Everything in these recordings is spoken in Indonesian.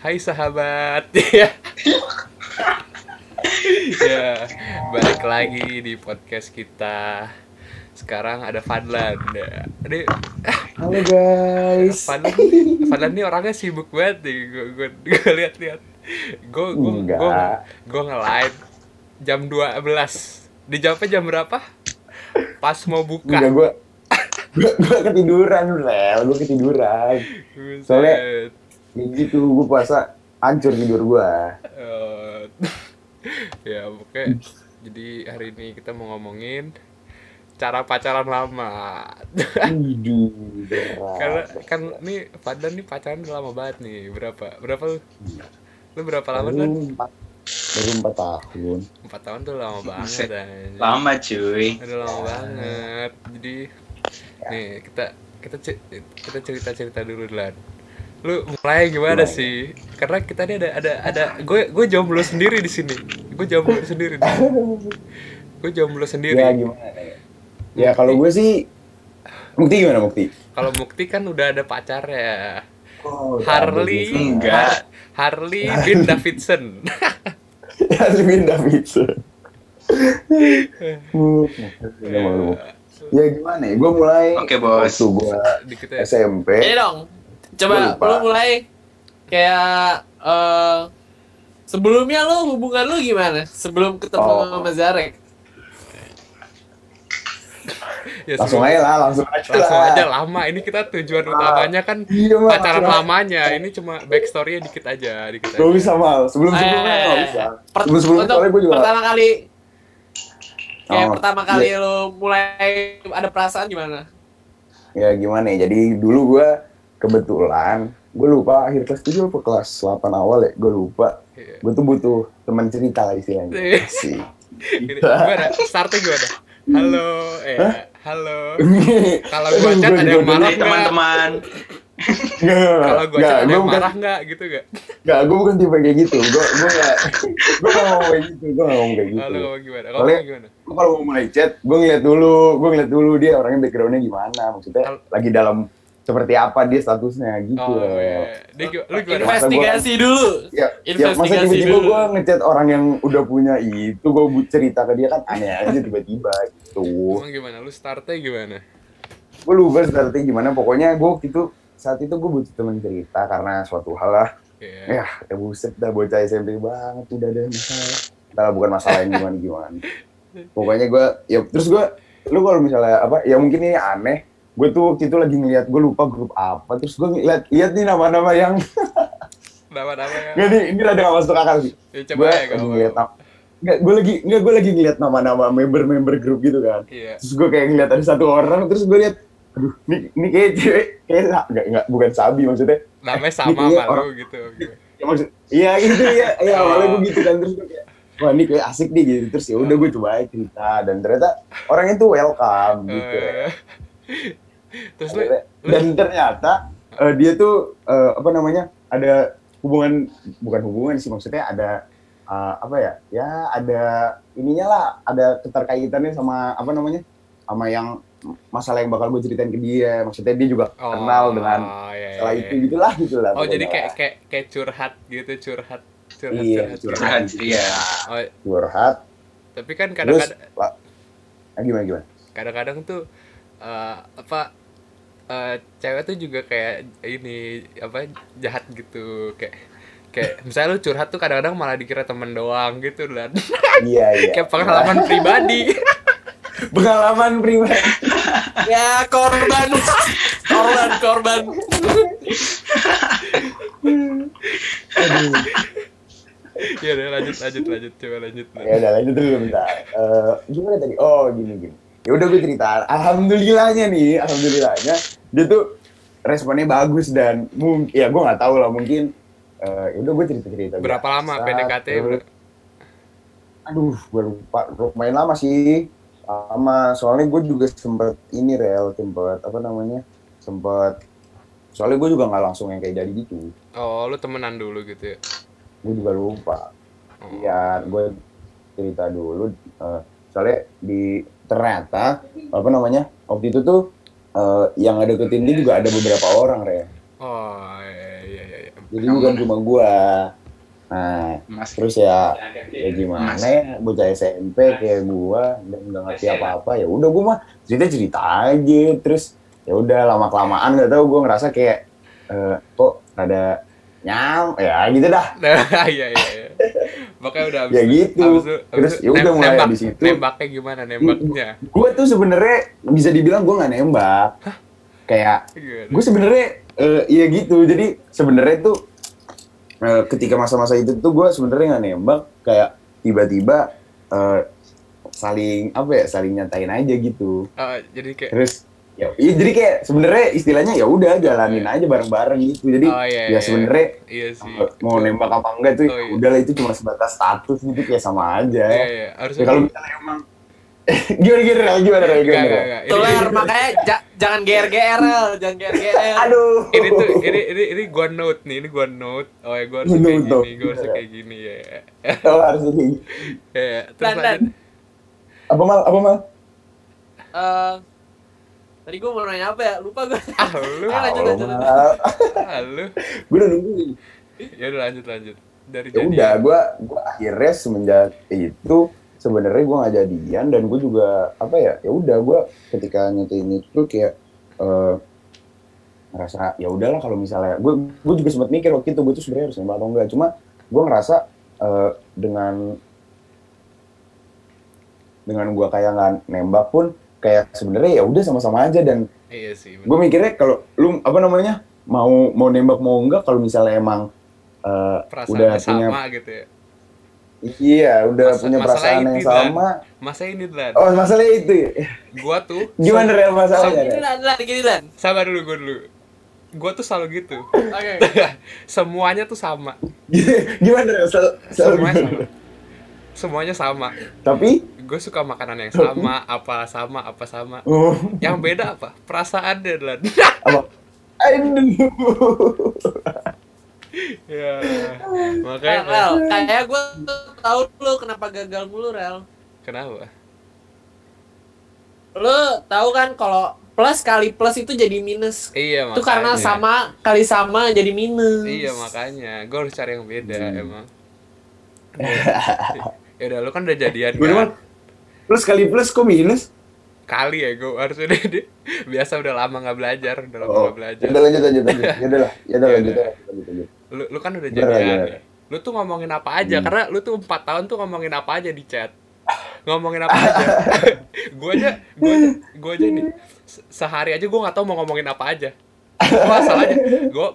Hai sahabat. ya. ya, balik lagi di podcast kita. Sekarang ada Fadlan. Ini Halo guys. Fadlan, Fadlan ini orangnya sibuk banget nih. Gue gue gue lihat-lihat. Gue gue gue gue nge-live jam 12. Dijawabnya jam berapa? Pas mau buka. Enggak gue gue ketiduran rel gue ketiduran. Soalnya- gitu gue puasa hancur tidur gue Eh, ya pokoknya jadi hari ini kita mau ngomongin cara pacaran lama. Karena kan nih Fadlan nih pacaran udah lama banget nih. Berapa? Berapa lu? Lu berapa lama kan empat baru empat tahun. Empat tahun tuh lama banget anjing. Lama cuy. udah lama banget. Jadi nih kita kita kita cerita cerita dulu lan lu mulai gimana Mulai. sih? Karena kita ini ada ada ada gue gue jomblo sendiri di sini. Gue jomblo sendiri gue jomblo sendiri. Ya gimana ya? Ya kalau gue sih Mukti gimana Mukti? Kalau Mukti kan udah ada pacarnya. Oh, Harley Enggak. Harley bin Davidson. Harley bin Davidson. Ya, ya gimana ya? Gue mulai Oke, Bos. waktu gue dikit ya. SMP Iya dong. Coba lu mulai kayak eh sebelumnya lu hubungan lu gimana? Sebelum ketemu Oh. sama Zarek. ya langsung sebelum- aja lah langsung aja langsung lah. aja lama ini kita tujuan utamanya kan Iya, pacaran aja. lamanya ini cuma backstory-nya dikit aja dikit aja Gak bisa mal, sebelum sebelumnya Eh, gak bisa. per- Sebelum soalnya gue juga. pertama kali kayak Oh, pertama kali lu mulai ada perasaan gimana? Ya gimana ya, jadi dulu gue kebetulan gue lupa akhir kelas 7 apa kelas 8 awal ya, gue lupa. Iya. Gue tuh butuh teman cerita lah istilahnya. Iya. Sih. Gimana startnya gimana halo eh halo kalau gua chat ada yang marah teman-teman. kalau chat ada gue yang bukan, marah nggak gitu gak gak, gue bukan tipe kayak gitu. Gue gue gak, gue gak ngomong kayak gitu, gue gak ngomong kayak gitu. kalau gimana kalau gimana Gue kalau mau mulai chat, gue ngeliat dulu, gue ngeliat dulu dia orangnya backgroundnya gimana, maksudnya lagi dalam seperti apa dia statusnya gitu. oh loh. iya dia gimana lu Investigasi dulu. Ya, ya masa Investigasi tiba-tiba dulu. gue ngechat orang yang udah punya itu, gue cerita ke dia kan aneh aja tiba-tiba gitu. Emang gimana lu startnya gimana Gue lupa startnya gimana, pokoknya gue waktu itu saat itu gue butuh temen cerita karena suatu hal lah. Iya. Ya, ya buset dah bocah SMP banget udah ada masalah. Entahlah bukan masalah yang gimana-gimana. Pokoknya gue, ya terus gue, lu kalau misalnya apa, ya mungkin ini aneh. Gue tuh waktu itu lagi ngeliat, gue lupa grup apa, terus gue ngeliat, lihat nih nama-nama yang, nama-nama ya nih, ini rada gak masuk akal sih. ya coba gue ya lagi ngeliat nggak gue lagi nggak gue lagi ngeliat nama-nama member-member grup gitu kan. Iya. Terus gue kayak ngeliat ada satu orang terus gue lihat aduh ini ini kayak cewek kayak nggak nggak bukan sabi maksudnya. Namanya sama lu orang- gitu. Ya maksud iya gitu ya ya Oh. awalnya gue gitu kan terus gue kayak wah ini kayak asik nih gitu. Terus ya udah gue coba cerita dan ternyata orangnya tuh welcome gitu. Ya. Eh, terus lu dan ternyata eh, dia tuh eh, apa namanya ada hubungan bukan hubungan sih maksudnya ada eh, apa ya ya ada ininya lah ada keterkaitannya sama apa namanya sama yang masalah yang bakal gue ceritain ke dia maksudnya dia juga Oh, kenal dengan iya, masalah iya, itu iya. gitulah gitulah Oh jadi kayak kayak kayak curhat gitu curhat curhat Iya, curhat, curhat. Curhat, iya. Oh, curhat tapi kan terus kadang-kadang ah, gimana gimana kadang-kadang tuh eh, apa eh, cewek tuh juga kayak ini apa jahat gitu. Kayak kayak misalnya lu curhat tuh kadang-kadang malah dikira temen doang gitu dan iya iya. Kayak pengalaman pribadi. Pengalaman pribadi. Ya korban. korban korban. ya udah lanjut lanjut lanjut. Coba lanjut ya udah lanjut dulu bentar. Eh, gimana tadi? Oh gini gini. Ya udah gue cerita. Alhamdulillahnya nih alhamdulillahnya dia tuh responnya bagus dan mungkin ya gue nggak tahu lah mungkin eh, ya udah gue cerita cerita berapa lama PDKT ber- aduh gue lupa lumayan lama sih lama. Soalnya gue juga sempet ini rel sempet apa namanya sempet soalnya gue juga nggak langsung yang kayak jadi gitu. Oh lu temenan dulu gitu ya? Gue juga lupa. Oh. Iya, gue cerita dulu. eh, soalnya di ternyata apa namanya waktu itu tuh eh, yang ada deketin dia juga ada beberapa orang re. oh iya iya iya iya. jadi bukan cuma gua nah Mas. terus ya ya gimana ya bocah SMP kayak gua dan nggak ngerti apa-apa ya udah gua mah cerita cerita aja terus ya udah lama kelamaan nggak tahu gua ngerasa kayak eh, kok ada nyam ya gitu dah Nah, iya iya iya. Makanya udah habis Ya itu- gitu. habis itu- habis Terus ya udah mulai nembak, habis itu. Nembaknya gimana nembaknya? gue tuh sebenarnya bisa dibilang gue nggak nembak kayak Gimana? gue sebenarnya eh, iya gitu jadi sebenarnya tuh eh, ketika masa-masa itu tuh gue sebenarnya nggak nembak kayak tiba-tiba eh, saling apa ya saling nyatain aja gitu Oh, jadi kayak terus ya iya, jadi kayak sebenarnya istilahnya ya udah jalanin aja bareng-bareng gitu. Jadi Oh, iya, ya iya. sebenarnya iya sih. eh, mau nembak apa enggak tuh Oh, iya. udahlah itu cuma sebatas status gitu kayak sama aja. Iya iya, harusnya ya kalau misalnya emang gimana gimana gimana gimana Rel? enggak. Ini- Tuler makanya ja- jangan GR-GR, jangan GR-GR. aduh. Ini tuh ini ini ini gua note nih ini gua note. Oh ya gua harus kayak gini gua harus kayak gini ya. Oh, harus ini ya terus dan. lanjut. Apa mal? Apa mal? Eh, tadi gue mau nanya apa ya? Lupa gue. ah lu Oke, lanjut, lanjut, lanjut. ah lu gue udah nungguin ya udah lanjut lanjut dari ya udah gue gue akhirnya semenjak itu sebenarnya gue nggak jadian dan gue juga apa ya ya udah gue ketika nyatain itu kayak eh ngerasa ya udahlah kalau misalnya gue gue juga sempat mikir waktu itu gue tuh sebenarnya harus nembak atau enggak cuma gue ngerasa eh, dengan dengan gue kayak nggak nembak pun kayak sebenarnya ya udah sama-sama aja dan iya sih gue mikirnya kalau lu apa namanya mau mau nembak mau enggak kalau misalnya emang eh, perasaan udah punya sama gitu ya. Iya udah Masa- punya perasaan ini, yang sama. Masa ini Dan oh masalah itu ya? Gua tuh gimana real masalahnya Gini Rel? lan, lan, gini sabar dulu gua dulu. Gua tuh selalu gitu. Oke. semuanya tuh sama. Gimana real Sel- sel- semuanya sama. Semuanya sama. Tapi gue suka makanan yang sama apa sama apa sama. Oh, yang beda apa? Perasaannya Dan apa? Aduh. Ya. Makanya Rel, kayak gue tahu lu kenapa gagal mulu, Rel. kenapa? Lu tahu kan kalau plus kali plus itu jadi minus. iya makanya Itu karena sama kali sama jadi minus. iya makanya. Gue harus cari yang beda Hmm. emang. Ya udah lu kan udah jadian Gimana, Mal? kan plus kali plus kok minus? Kali ya gue harus udah dia biasa udah lama nggak belajar udah lama oh. nggak belajar. Udah lanjut lanjut lanjut. Ya udah lah ya udah Ya lanjut udah. lanjut, lanjut, lanjut. lu, lu kan udah jadian. bener. nih lu tuh ngomongin apa aja? Hmm. karena lu tuh empat tahun tuh ngomongin apa aja di chat. Ngomongin apa aja? Gue aja gue aja gue aja nih. Se- sehari aja gue nggak tahu mau ngomongin apa aja. Masalahnya gue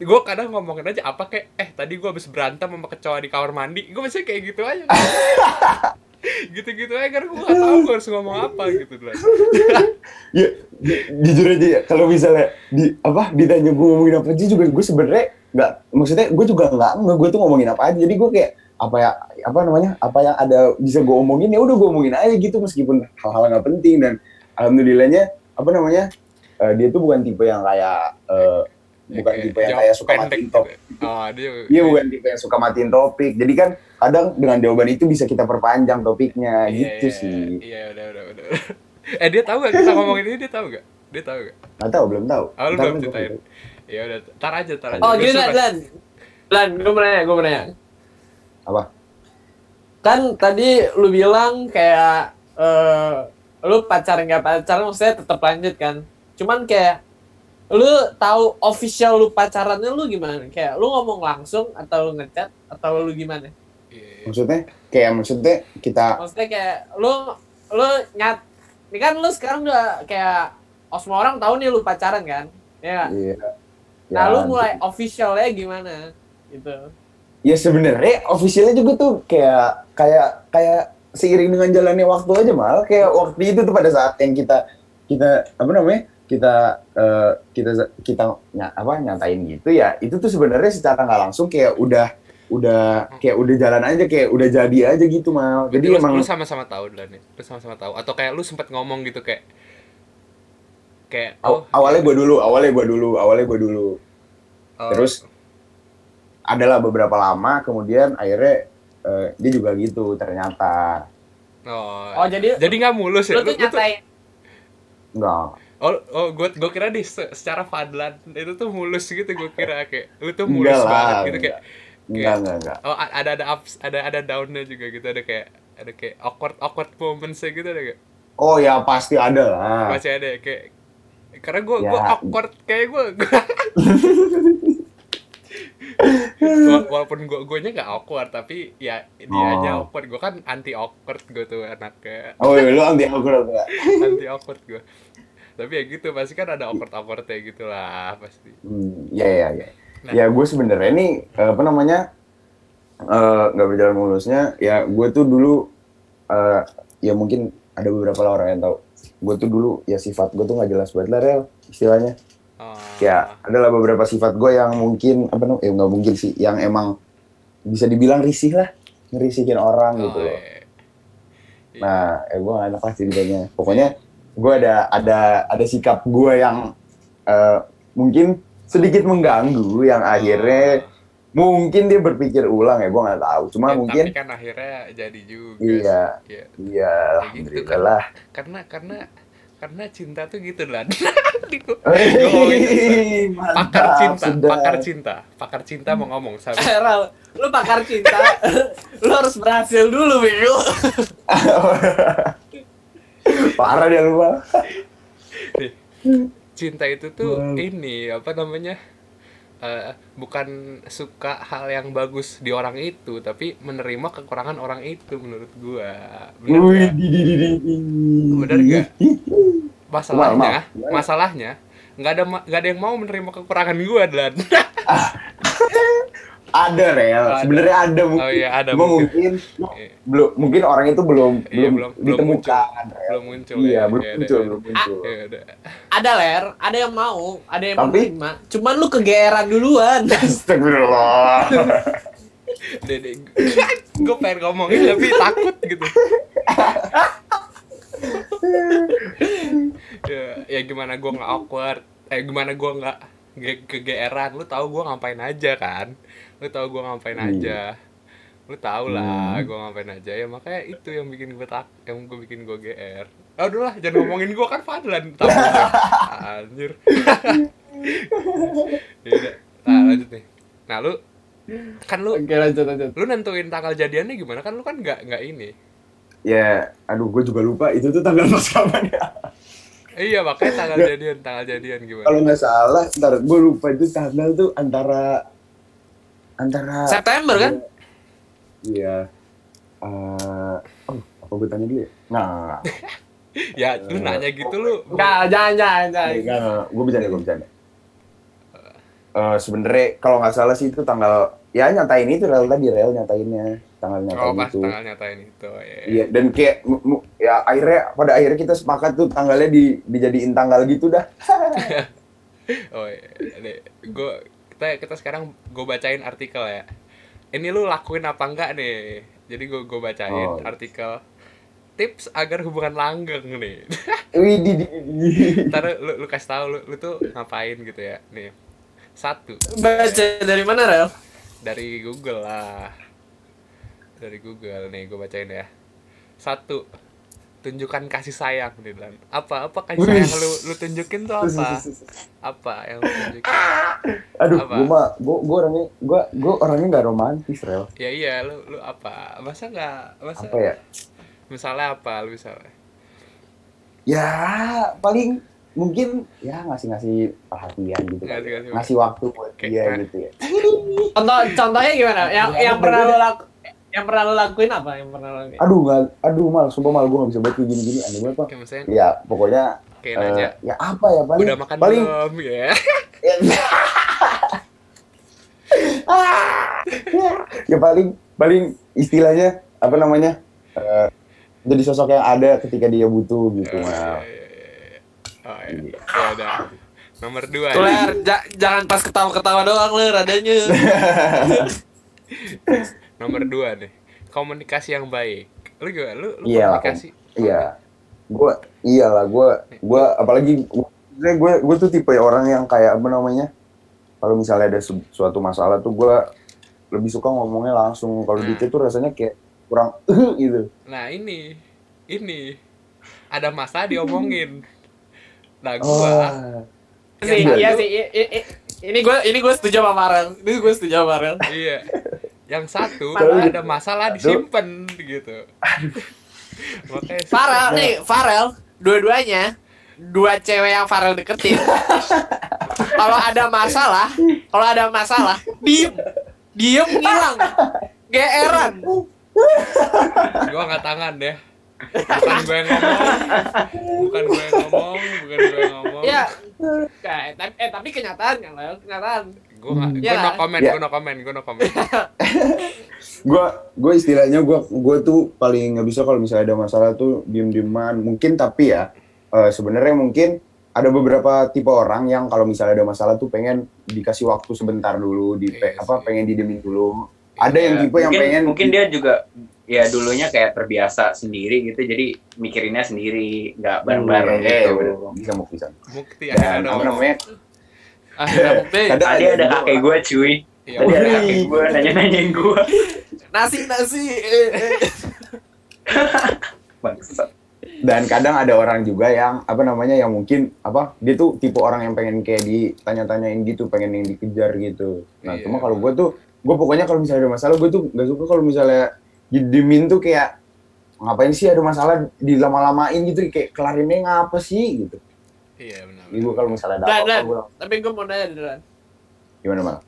gue kadang ngomongin aja apa kayak eh tadi gue habis berantem sama kecoa di kamar mandi. Gue masih kayak gitu aja gitu-gitu aja karena gue gak tahu gue harus ngomong apa gitu lah ya ju- jujur aja ya kalau misalnya di apa ditanya gue ngomongin apa aja juga gue sebenarnya nggak maksudnya gue juga nggak nggak gue tuh ngomongin apa aja. Jadi gue kayak apa ya apa namanya apa yang ada bisa gue omongin ya udah gue omongin aja gitu meskipun hal-hal nggak penting. Dan alhamdulillahnya apa namanya eh, dia tuh bukan tipe yang kayak eh, bukan Kayak tipe yang jawab kayak suka matiin gitu. topik oh dia Iya bukan tipe yang suka matiin topik jadi kan kadang dengan jawaban itu bisa kita perpanjang topiknya Iya, gitu iya, sih Iya, udah, udah, udah. eh, dia tahu gak kita ngomongin ini? Dia tahu gak? Dia tahu gak? nggak tahu belum tahu Oh, belum ceritain. Ya udah, tar aja, tar aja. Oh, gini lan, lan. Lan, gue mau nanya, gue mau nanya. apa Kan tadi lu bilang kayak eh lu pacaran nggak pacaran maksudnya tetap lanjut kan. Cuman kayak lu tahu official lu pacarannya lu gimana? Kayak lu ngomong langsung atau lu ngechat atau lu gimana? Iya. maksudnya kayak maksudnya kita Maksudnya kayak lu lu nyat ini kan lu sekarang udah kayak oh, semua orang tahu nih lu pacaran kan? Ya. Iya. Nah, Ya, lu mulai officialnya gimana? Gitu. Ya sebenarnya officialnya juga tuh kayak kayak kayak seiring dengan jalannya waktu aja mal kayak waktu itu tuh pada saat yang kita kita apa namanya kita eh, kita kita ny- apa nyatain gitu ya itu tuh sebenarnya secara nggak langsung kayak udah udah kayak udah jalan aja kayak udah jadi aja gitu mal. Jadi jadi lu, emang lu sama-sama tahu dulu nih. Lu sama-sama tahu? Atau kayak lu sempet ngomong gitu kayak kayak aw- awalnya gue dulu awalnya gue dulu awalnya gue dulu. Oh, terus adalah beberapa lama kemudian akhirnya eh, dia juga gitu ternyata. Oh, Oh, jadi jadi nggak mulus ya? lu tuh Lu, lu tuh, nyatain? Enggak Oh, oh gue gue kira di se- secara Fadlan itu tuh mulus gitu gue kira kayak lu tuh Enggak mulus lah, banget gitu kayak Enggak, enggak, enggak. oh ada ada ups ada ada downnya juga gitu ada kayak ada kayak awkward awkward moments gitu ada kayak Oh ya pasti ada lah. masih ada kayak karena gue Ya. gue awkward kayak gue walaupun gue gue nya nggak awkward tapi ya dianya Oh. awkward gue kan anti awkward gue tuh anaknya Oh iya, lu anti awkward enggak? anti awkward gue tapi ya gitu pasti kan ada awkward awkward kayak gitulah pasti Hmm, ya ya ya. Nah. Ya gue sebenarnya nih eh, apa namanya eh, nggak berjalan mulusnya. Ya gue tuh dulu eh, ya mungkin ada beberapa lah orang yang tahu. Gue tuh dulu ya sifat gue tuh nggak jelas banget lah real istilahnya. Oh. Ya adalah beberapa sifat gue yang mungkin apa namanya? Eh nggak mungkin sih, yang emang bisa dibilang risih lah, ngerisihin orang Oh, gitu loh. Iya. Nah, eh, gue gak enak lah ceritanya. Pokoknya gue ada ada ada sikap gue yang eh, mungkin sedikit mengganggu yang akhirnya mungkin dia berpikir ulang ya gue nggak tahu. Cuma Ya, mungkin tapi kan akhirnya jadi juga Iya. sih. Iya. iya gitu alhamdulillah lah. karena karena karena cinta tuh gitu lah pakar cinta sudah. pakar cinta pakar cinta mau ngomong sama Eh, Ral, lu pakar cinta, lu harus berhasil dulu, Bego. Parah dia lupa. Cinta itu tuh Wow. ini apa namanya eh, bukan suka hal yang bagus di orang itu tapi menerima kekurangan orang itu menurut gua di. Bener nggak? masalahnya masalahnya nggak ada nggak ada yang mau menerima kekurangan gua dan Ada real, Ada. sebenarnya ada mungkin. oh iya ada Cuma mungkin mungkin Iya. belum mungkin orang itu belum Iya, belum, belum- belum ditemukan Rel. belum muncul iya ya. belum Iya, muncul ada. belum muncul ya Ada ler, ada yang mau, ada yang mau Tapi- terima. Cuman lu kegeeran duluan. Astagfirullah Dede, gue pengen ngomongin tapi takut gitu. ya, ya gimana gue nggak awkward, eh gimana gue nggak ge- kegeeran, lu tahu gue ngapain aja kan, lu tahu gue ngapain Hmm. aja, lu tahu lah Hmm. gue ngapain aja ya makanya itu yang bikin gue tak, yang gue bikin gue gr. Udah lah, jangan ngomongin gue kan Fadlan, tahu anjir. ya nah lanjut nih. Nah lu kan lu Oke, lanjut lanjut. lu nentuin tanggal jadiannya gimana kan lu kan nggak nggak ini ya aduh gue juga lupa itu tuh tanggal pas kapan ya iya makanya tanggal jadian tanggal jadian gimana kalau nggak salah ntar gue lupa itu tanggal tuh antara antara September kan? iya. Eh, oh apa gue tanya dulu ya? Nah. Ya lu nanya gitu lu. Enggak, jangan jangan jangan. enggak gue bercanda gue bercanda. Eh. Sebenarnya kalau nggak salah sih itu tanggal ya nyatain itu rel tadi rel nyatainnya. Tanggal oh nyatain pas itu. tanggal nyatain itu ya Iya, dan kayak mu- mu- ya akhirnya pada akhirnya kita sepakat tuh tanggalnya di dijadiin tanggal gitu dah. oh iya gue kita kita sekarang gue bacain artikel ya. Ini lu lakuin apa enggak nih? Jadi gue gue bacain Oh. artikel. Tips agar hubungan langgeng nih. Wih, di, di, di. ntar lu, lu kasih tahu lu, lu tuh ngapain gitu ya? Nih. Satu. Baca dari mana, Rel? dari Google lah. Dari Google. Nih gue bacain ya. Satu tunjukkan kasih sayang nih Dan apa apa kasih Wih. sayang lu lu tunjukin tuh apa apa yang lu tunjukin Aduh, Apa? gua mah gua, gua orangnya gua gua orangnya nggak romantis, Rel. ya iya lu lu apa masa nggak masa Apa ya? misalnya apa lu misalnya Ya, paling mungkin ya ngasih-ngasih perhatian gitu kan. Ngasih-ngasih Ngasih waktu buat Kayak- dia gitu ya. Contoh contohnya gimana? Yang Ya, yang pernah lu laku yang pernah lu lakuin apa? Yang pernah lu lakuin? Aduh, nggak aduh mal, sumpah mal gua nggak bisa buat kayak gini-gini aneh banget, Pak. Ya, pokoknya kayak eh, nanya ya apa ya paling udah makan paling belum ya ya paling paling istilahnya apa namanya eh, jadi sosok yang ada ketika dia butuh gitu oh, mal. iya, iya, iya. oh iya ya udah nomor dua Tuh, nih. Ler, ja- jangan pas ketawa-ketawa doang, Ler, adanya. nomor dua nih komunikasi yang baik lu gimana lu, lu Iya, komunikasi Iya, gue iyalah gue gue apalagi gue gue gue tuh tipe orang yang kayak apa namanya kalau misalnya ada su- suatu masalah tuh gue lebih suka ngomongnya langsung kalau di tuh rasanya kayak kurang gitu nah ini ini ada masalah diomongin nah Oh. gua Sih, Iya. iya sih. i- i- i- Ini gue ini gue setuju sama Farel. Ini gue setuju sama Farel. iya yang satu gitu- ada masalah disimpan gitu makanya Farel nih, Farel dua-duanya dua cewek yang Farel deketin. kalau ada masalah, kalau ada masalah, diem. Diem ngilang. Geeran. gua nggak tangan deh bukan gue yang ngomong bukan gue yang ngomong bukan gue yang ngomong Ya. Kayak, tapi, eh tapi kenyataannya lah, kenyataan. Gue nggak gue Ya. no comment Ya. gue no comment gue no comment. Gue gue istilahnya gue gue tuh paling nggak bisa kalau misalnya ada masalah tuh diem dieman mungkin tapi ya eh, sebenarnya mungkin ada beberapa tipe orang yang kalau misalnya ada masalah tuh pengen dikasih waktu sebentar dulu di pe- Iya apa sih. pengen didiemin dulu. Ada yang Ya, tipe yang mungkin, pengen mungkin dia juga ya dulunya kayak terbiasa sendiri gitu jadi mikirinnya sendiri nggak bareng-bareng Eh, eh, gitu. bener. bisa mau bisa. Bukti dan akhirnya ada apa orang namanya Akhirnya. Kadang tadi ada dua kakek gue cuy. Iya, tadi ada kakek gue nanya-nanyain gue Nasi nasi. eh, eh. Dan kadang ada orang juga yang apa namanya yang mungkin apa dia tuh tipe orang yang pengen kayak ditanya-tanyain gitu pengen yang dikejar gitu. Nah Iya. cuma kalau gue tuh gue pokoknya kalau misalnya ada masalah gue tuh nggak suka kalau misalnya didiemin tuh kayak ngapain sih ada masalah dilama-lamain gitu kayak kelarinnya ngapa sih? gitu. Iya benar Gue kalau misalnya ada apa-apa gue tapi gue mau nanya Dan. gimana mal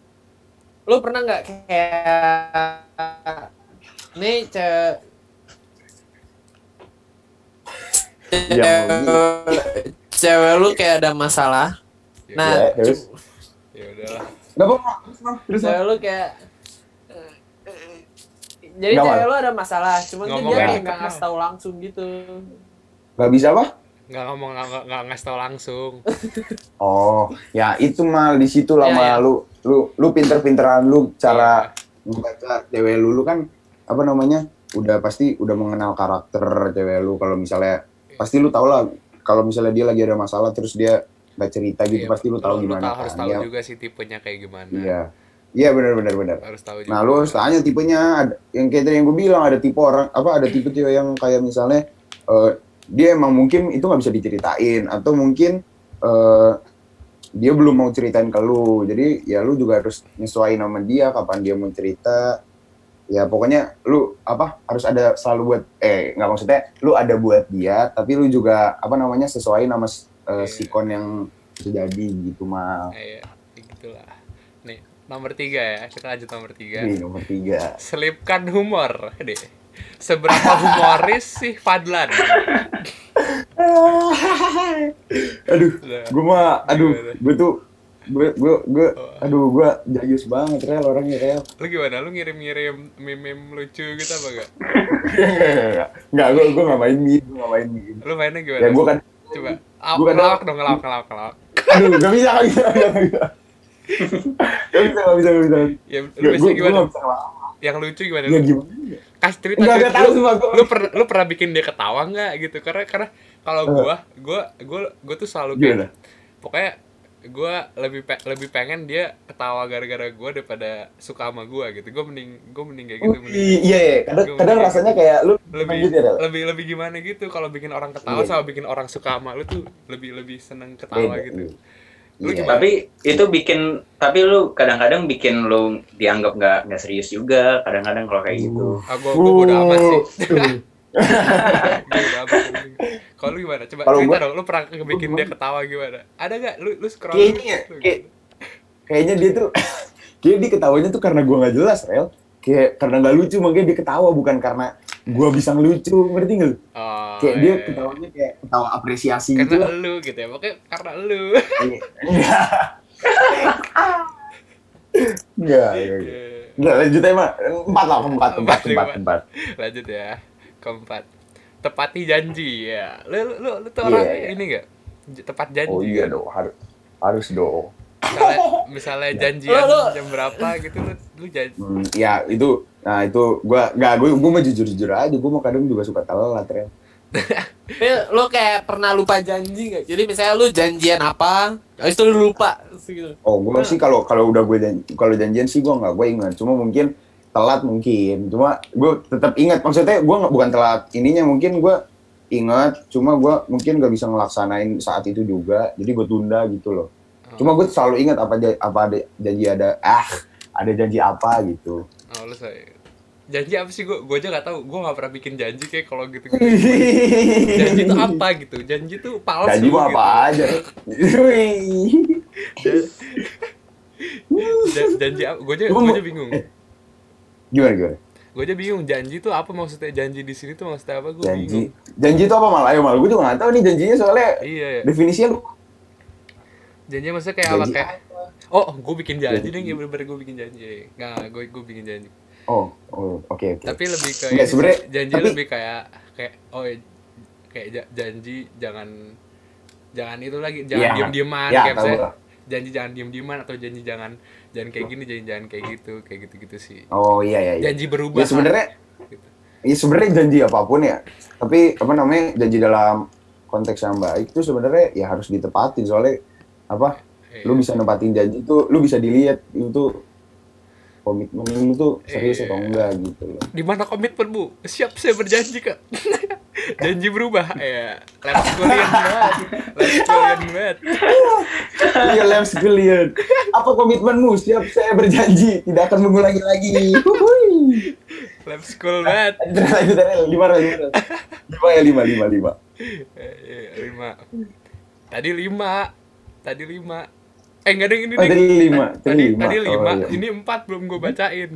Lu pernah nggak kayak nih cewek Ya, cewek lu kayak ada masalah. Ya Nah, ya, terus? ya udahlah. Apa-apa terus cewek lu kayak jadi cewek lu ada masalah, cuman kan dia aja. kayak nggak ngasih tahu langsung gitu. nggak bisa apa nggak ngomong nggak ngasih tau langsung. Oh ya itu mal di situ lah mal iya. lu lu lu pinter-pinteran lu cara Iya. membaca cewek lu lu kan apa namanya udah pasti udah mengenal karakter cewek lu. Kalau misalnya pasti lu tau lah kalau misalnya dia lagi ada masalah terus dia nggak cerita gitu Iya, pasti lu tahu lu gimana tahu- harus kan. tahu Iya, juga sih tipenya kayak gimana. Iya. Iya benar benar benar. Harus tahu juga. nah lu harus tanya tipenya. Ada yang kayak tadi yang gue bilang ada tipe orang apa ada tipe cewek yang kayak misalnya eh, dia emang mungkin itu nggak bisa diceritain atau mungkin eh, dia belum mau ceritain ke lu jadi ya lu juga harus nyesuaiin sama dia kapan dia mau cerita ya pokoknya lu apa harus ada selalu buat eh nggak maksudnya lu ada buat dia tapi lu juga apa namanya sesuaiin sama eh, Iya. sikon yang terjadi gitu mal Iya, gitulah. Nih, nomor tiga ya. Kita lanjut nomor tiga. ini nomor tiga Selipkan humor, deh. Seberapa humoris sih Fadlan? aduh gue mah aduh Gimana? gue tuh gue gue gue Oh. aduh gue jayus banget rel orangnya rel Lu gimana? Lu ngirim-ngirim meme-meme lucu gitu apa gak? nggak gue gue nggak main mie gue nggak main mie Lu mainnya gimana? ya gue kan Coba. Gua kan- ngelawak dong, ngelawak, ngelawak, ngelawak. aduh nggak bisa nggak bisa nggak bisa nggak bisa nggak bisa nggak bisa Ya, lu gue biasanya gue gimana? bisa ngelawak. Yang lucu gimana? ya gimana Kasih cerita. cerita. nggak tahu Lu- semua gue lu pernah lu pernah bikin dia ketawa nggak? gitu. Karena karena kalau gua gua gua gua tuh selalu kayak gimana? pokoknya gua lebih pe- lebih pengen dia ketawa gara-gara gua daripada suka sama gua gitu. Gua mending gua mending kayak gitu Oh, mending i- iya iya. Kadang Gua kadang rasanya kayak lu lebih gitu ya lebih lebih gimana gitu. Kalau bikin orang ketawa Iya. sama bikin orang suka sama lu tuh lebih lebih seneng ketawa Beda, gitu. iya. Lu Iya. tapi itu bikin tapi lu kadang-kadang bikin lu dianggap nggak nggak serius juga kadang-kadang kalau kayak gitu. Amat sih. Uh, Gua bodo amat. kalau lu gimana? Coba Kalau cerita gua- dong lu pernah bikin gua- dia ketawa gimana? Ada gak lu lu scroll Kayaknya, gitu, kayak- kayaknya dia tuh kayak dia ketawanya tuh karena gua nggak jelas rel. Kayak karena nggak lucu makanya dia ketawa bukan karena gua bisa ngelucu. Ngerti nggak lu? Oh, kayak dia iya. ketawanya kayak ketawa apresiasi gitu karena lah lu gitu ya pokoknya karena lu Iya. Enggak, enggak, enggak. Enggak, lanjut aja, Mak. Empat lah, empat, empat, Empat, empat, lanjut ya keempat tepati janji ya lu lu lu, lu tuh Iya, orang iya. ini gak tepat janji Oh iya kan? dong, harus harus dong. misalnya misalnya janjian Lu- lu- jam berapa gitu lu lu janji Hmm, ya itu, nah itu gua nggak, gua, gua mau jujur jujur aja, gua mau kadang juga suka telat, Ren. Lu kayak pernah lupa janji gak? Jadi misalnya lu janjian apa, habis itu lu lupa gitu. Oh, gua sih kalau kalau udah gue janji, kalau janjian sih gua nggak, gua ingat. Cuma mungkin telat mungkin. Cuma gua tetap ingat. Maksudnya gua nggak bukan telat ininya, mungkin gua inget cuma gue mungkin gak bisa ngelaksanain saat itu juga jadi gue tunda gitu loh cuma gue selalu ingat apa apa ada janji ada ah ada janji apa gitu oh lu saya janji apa sih gue gue aja nggak tahu. Gue nggak pernah bikin janji kayak kalau gitu janji itu apa gitu? Janji itu palsu janji mau gitu. apa aja. Ja- janji apa? Gue aja gue aja bingung. gimana gimana? Gue aja bingung janji itu apa maksudnya? Janji di sini tuh maksudnya apa? Gue janji. bingung. Janji itu apa malah ayo malah gue juga nggak tahu nih janjinya soalnya iya ya. definisinya lu janji maksudnya kayak apa? Janji. Kayak oh gue bikin janji deh ya bener-bener gue bikin janji. Nggak gue gue bikin janji oh oh oke oke tapi lebih ke ini sih, sebenarnya- janji tapi- lebih kayak kayak oh ya, kayak ja- janji jangan jangan itu lagi jangan Ya, diem dieman ya, kayak misalnya janji jangan diem dieman atau janji jangan jangan kayak gini janji jangan kayak gitu kayak gitu gitu sih oh iya iya, iya. janji berubah ya sebenarnya gitu. ya sebenarnya janji apa pun ya tapi apa namanya janji dalam konteks yang baik itu sebenarnya ya harus ditepatin soalnya apa Iya. lu bisa nempatin janji itu lu bisa dilihat itu komitmen lu tuh serius Iya. atau enggak gitu loh. Di mana komitmen bu? Siap saya berjanji kak. Janji berubah. Ya let's kuliah banget. Let's kuliah banget. Iya lem sekalian. Apa komitmenmu? Siap saya berjanji. Tidak akan mengulangi lagi. Lab school banget. Lanjut, lima lima lima ya lima lima lima. Iya, lima. Tadi lima. Tadi lima eh nggak ada yang ini Oh, tadi lima, tadi tadi lima. tadi Oh, lima iya. ini empat belum gue bacain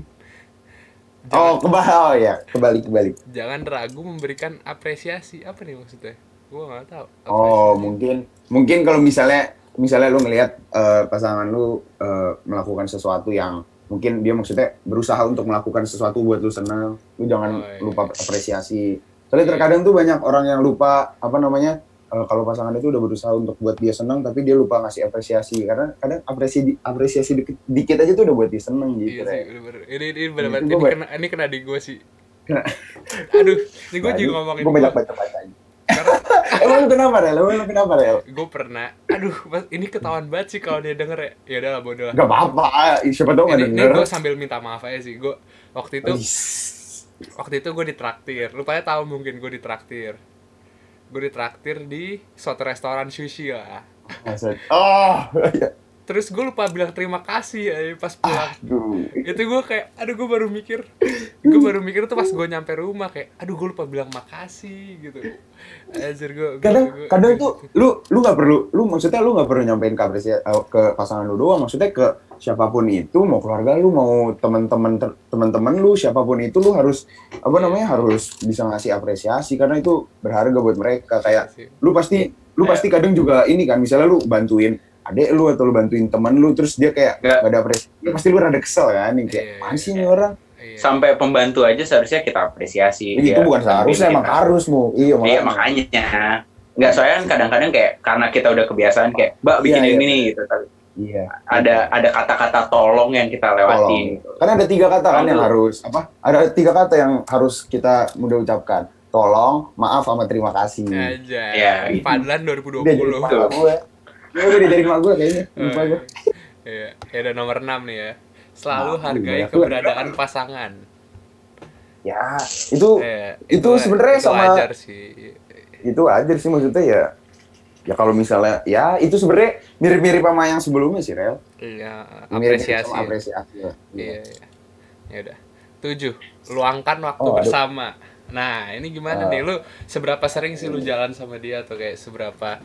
oh kebal oh ya kembali kembali jangan ragu memberikan apresiasi apa nih maksudnya gue nggak tahu Oh, Apresiasi. mungkin mungkin kalau misalnya misalnya lu ngelihat eh, pasangan lu eh, melakukan sesuatu yang mungkin dia maksudnya berusaha untuk melakukan sesuatu buat lu senang, lu jangan Oh, iya. lupa apresiasi. Soalnya Iya. terkadang tuh banyak orang yang lupa apa namanya kalau pasangan itu udah berusaha untuk buat dia senang tapi dia lupa ngasih apresiasi karena kadang apresiasi apresiasi dikit, dikit aja tuh udah buat dia seneng gitu. iya sih Rek. bener-bener ini ini bener-bener Itu ini gua- kena ini kena di gue sih Kena. aduh ini gue juga ngomongin Gue banyak baca baca. karena Emang lu kenapa Rel? Emang lu kenapa Rel? gue pernah aduh pas- ini ketahuan banget sih kalau dia denger ya ya udah bodo lah Gak apa-apa, siapa tau gak ini, ini denger. gue sambil minta maaf aja sih gue waktu itu Wis. waktu itu gue ditraktir rupanya tahu mungkin gue ditraktir gue ditraktir di suatu restoran sushi lah Maksud- Oh, iya. terus gue lupa bilang terima kasih ya pas pulang. Aduh. itu gue kayak aduh gue baru mikir gue baru mikir tuh pas gue nyampe rumah kayak aduh gue lupa bilang makasih gitu. Anjir gue Kadang, kadang tuh lu lu nggak perlu, lu maksudnya lu nggak perlu nyampein ke apresiasi eh, ke pasangan lu doang, maksudnya ke siapa pun itu, mau keluarga lu, mau teman-teman teman-teman lu, siapa pun itu lu harus apa namanya harus bisa ngasih apresiasi karena itu berharga buat mereka. Kayak lu pasti lu pasti kadang juga ini kan, misalnya lu bantuin adek lu atau lu bantuin teman lu, terus dia kayak Nggak. gak ada apresiasi, lu pasti lu rada kesel kan, nih kayak Iya, apaan sih iya. nih orang? Iya. sampai pembantu aja seharusnya kita apresiasi Itu dia bukan seharusnya, emang kita. harus mu. Iya, iya makanya. makanya nggak soalnya kan kadang-kadang kayak karena kita udah kebiasaan kayak mbak bikin Iya, ini iya. nih gitu tapi Iya. ada ada kata-kata tolong yang kita lewatin gitu. Karena ada tiga kata kan yang harus apa? Ada tiga kata yang harus kita mudah ucapkan. Tolong, maaf, sama terima kasih. aja Iya, gitu. Padlan Udah jadi 2020 mak gue. Ya udah jadi mak gue kayaknya. Lupa gue. Iya, ya udah nomor 6 nih ya. Selalu Nah, hargai iya. keberadaan pasangan. Ya, itu Eh, itu sebenarnya itu sama- wajar sih. itu aja sih maksudnya ya. Ya kalau misalnya ya itu sebenarnya mirip-mirip sama yang sebelumnya sih, Rel. Iya, apresiasi. sama ya. apresiasi. ya. Iya, iya. Ya udah. Tujuh, luangkan waktu Oh, bersama. Nah, ini gimana Ah. nih lu seberapa sering sih lu jalan sama dia atau kayak seberapa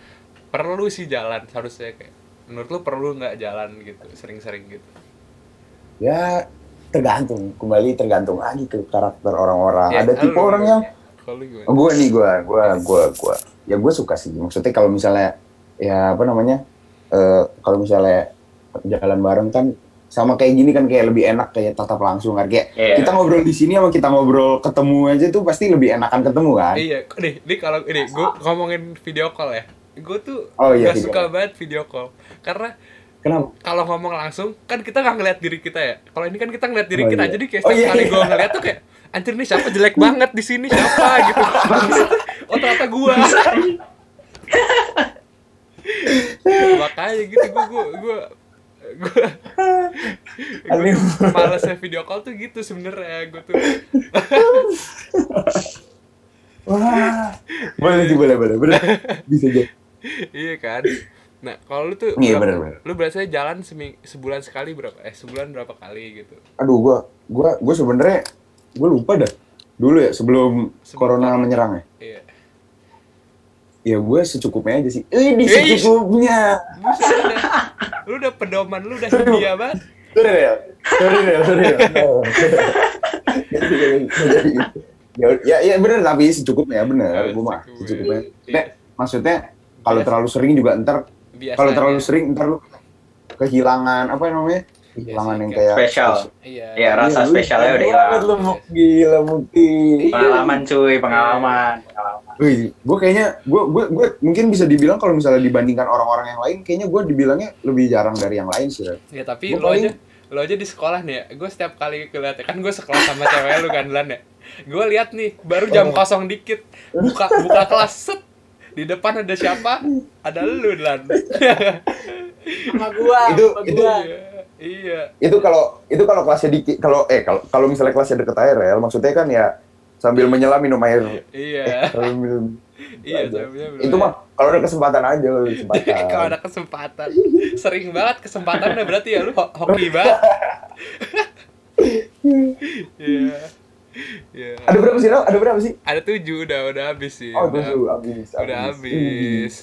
perlu sih jalan harusnya kayak menurut lu perlu nggak jalan gitu sering-sering gitu Ya tergantung, kembali tergantung lagi ke karakter orang-orang. Ya, ada tipe orang yang kalau? Oh, gue nih gue gue gue gue ya gue suka sih maksudnya kalau misalnya ya apa namanya eh kalau misalnya jalan bareng kan sama kayak gini kan kayak lebih enak kayak tatap langsung kan kayak Iya. kita ngobrol di sini sama kita ngobrol ketemu aja tuh pasti lebih enakan ketemu kan Iya, nih, nih kalau ini gue ngomongin video call ya. Gue tuh Oh, iya, gak video suka call. banget video call. Karena kenapa kalau ngomong langsung kan kita nggak ngeliat diri kita ya. Kalau ini kan kita ngeliat diri Oh, kita, iya. jadi kayak Oh, iya, kali iya. gue ngeliat tuh kayak anjir nih siapa jelek banget di sini siapa gitu. oh ternyata gue. Makanya gitu gue gue gue gue Aduh. malesnya video call tuh gitu sebenarnya gue tuh Wah, boleh sih, boleh, boleh, boleh. Bisa jadi. iya kan nah kalau lu tuh Iya, berapa- bener-bener. lu biasanya jalan seming sebulan sekali berapa eh sebulan berapa kali gitu Aduh, gua, gua, gua sebenarnya, gua lupa dah. Dulu ya, sebelum, Sebelum corona corona. menyerang ya. iya Ya gue secukupnya aja sih. Eh, di secukupnya. Lu udah pedoman lu udah Hindia banget Sorry ya, sorry ya, sorry ya. ya, ya, ya bener tapi secukupnya bener, Oh, gue mah secukupnya. Iya. Nek, maksudnya kalau Biasa. terlalu sering juga ntar, kalau terlalu sering ntar lu kehilangan apa namanya? Kehilangan yang kayak Spesial. iya Ya rasa Iya, spesialnya udah banget hilang. Lu gila Mukti. Pengalaman cuy, pengalaman. pengalaman. Wih, gue kayaknya, gue, gue, gue mungkin bisa dibilang kalau misalnya dibandingkan orang-orang yang lain, kayaknya gue dibilangnya lebih jarang dari yang lain sih. Ren. ya tapi Gua lo paling- aja lo aja di sekolah nih ya gue setiap kali kelihat kan gue sekelas sama cewek lu kan Lan ya gue lihat nih baru jam Oh. kosong dikit buka buka kelas set di depan ada siapa ada lu Lan sama gua Itu- sama itu- gua. iya iya. Itu kalau itu kalau kelasnya dikit kalau eh kalau kalau misalnya kelasnya deket air ya maksudnya kan ya sambil menyelam minum air. Iya. Sambil iya aja. sambilnya belum itu mah kalau ada kesempatan aja kalau ada kesempatan. Kalau ada kesempatan. Sering banget kesempatan udah berarti ya lu ho- hoki banget. Iya. Iya. Ada berapa sih ada berapa sih? Ada tujuh udah udah habis sih. Oh udah, tujuh habis udah habis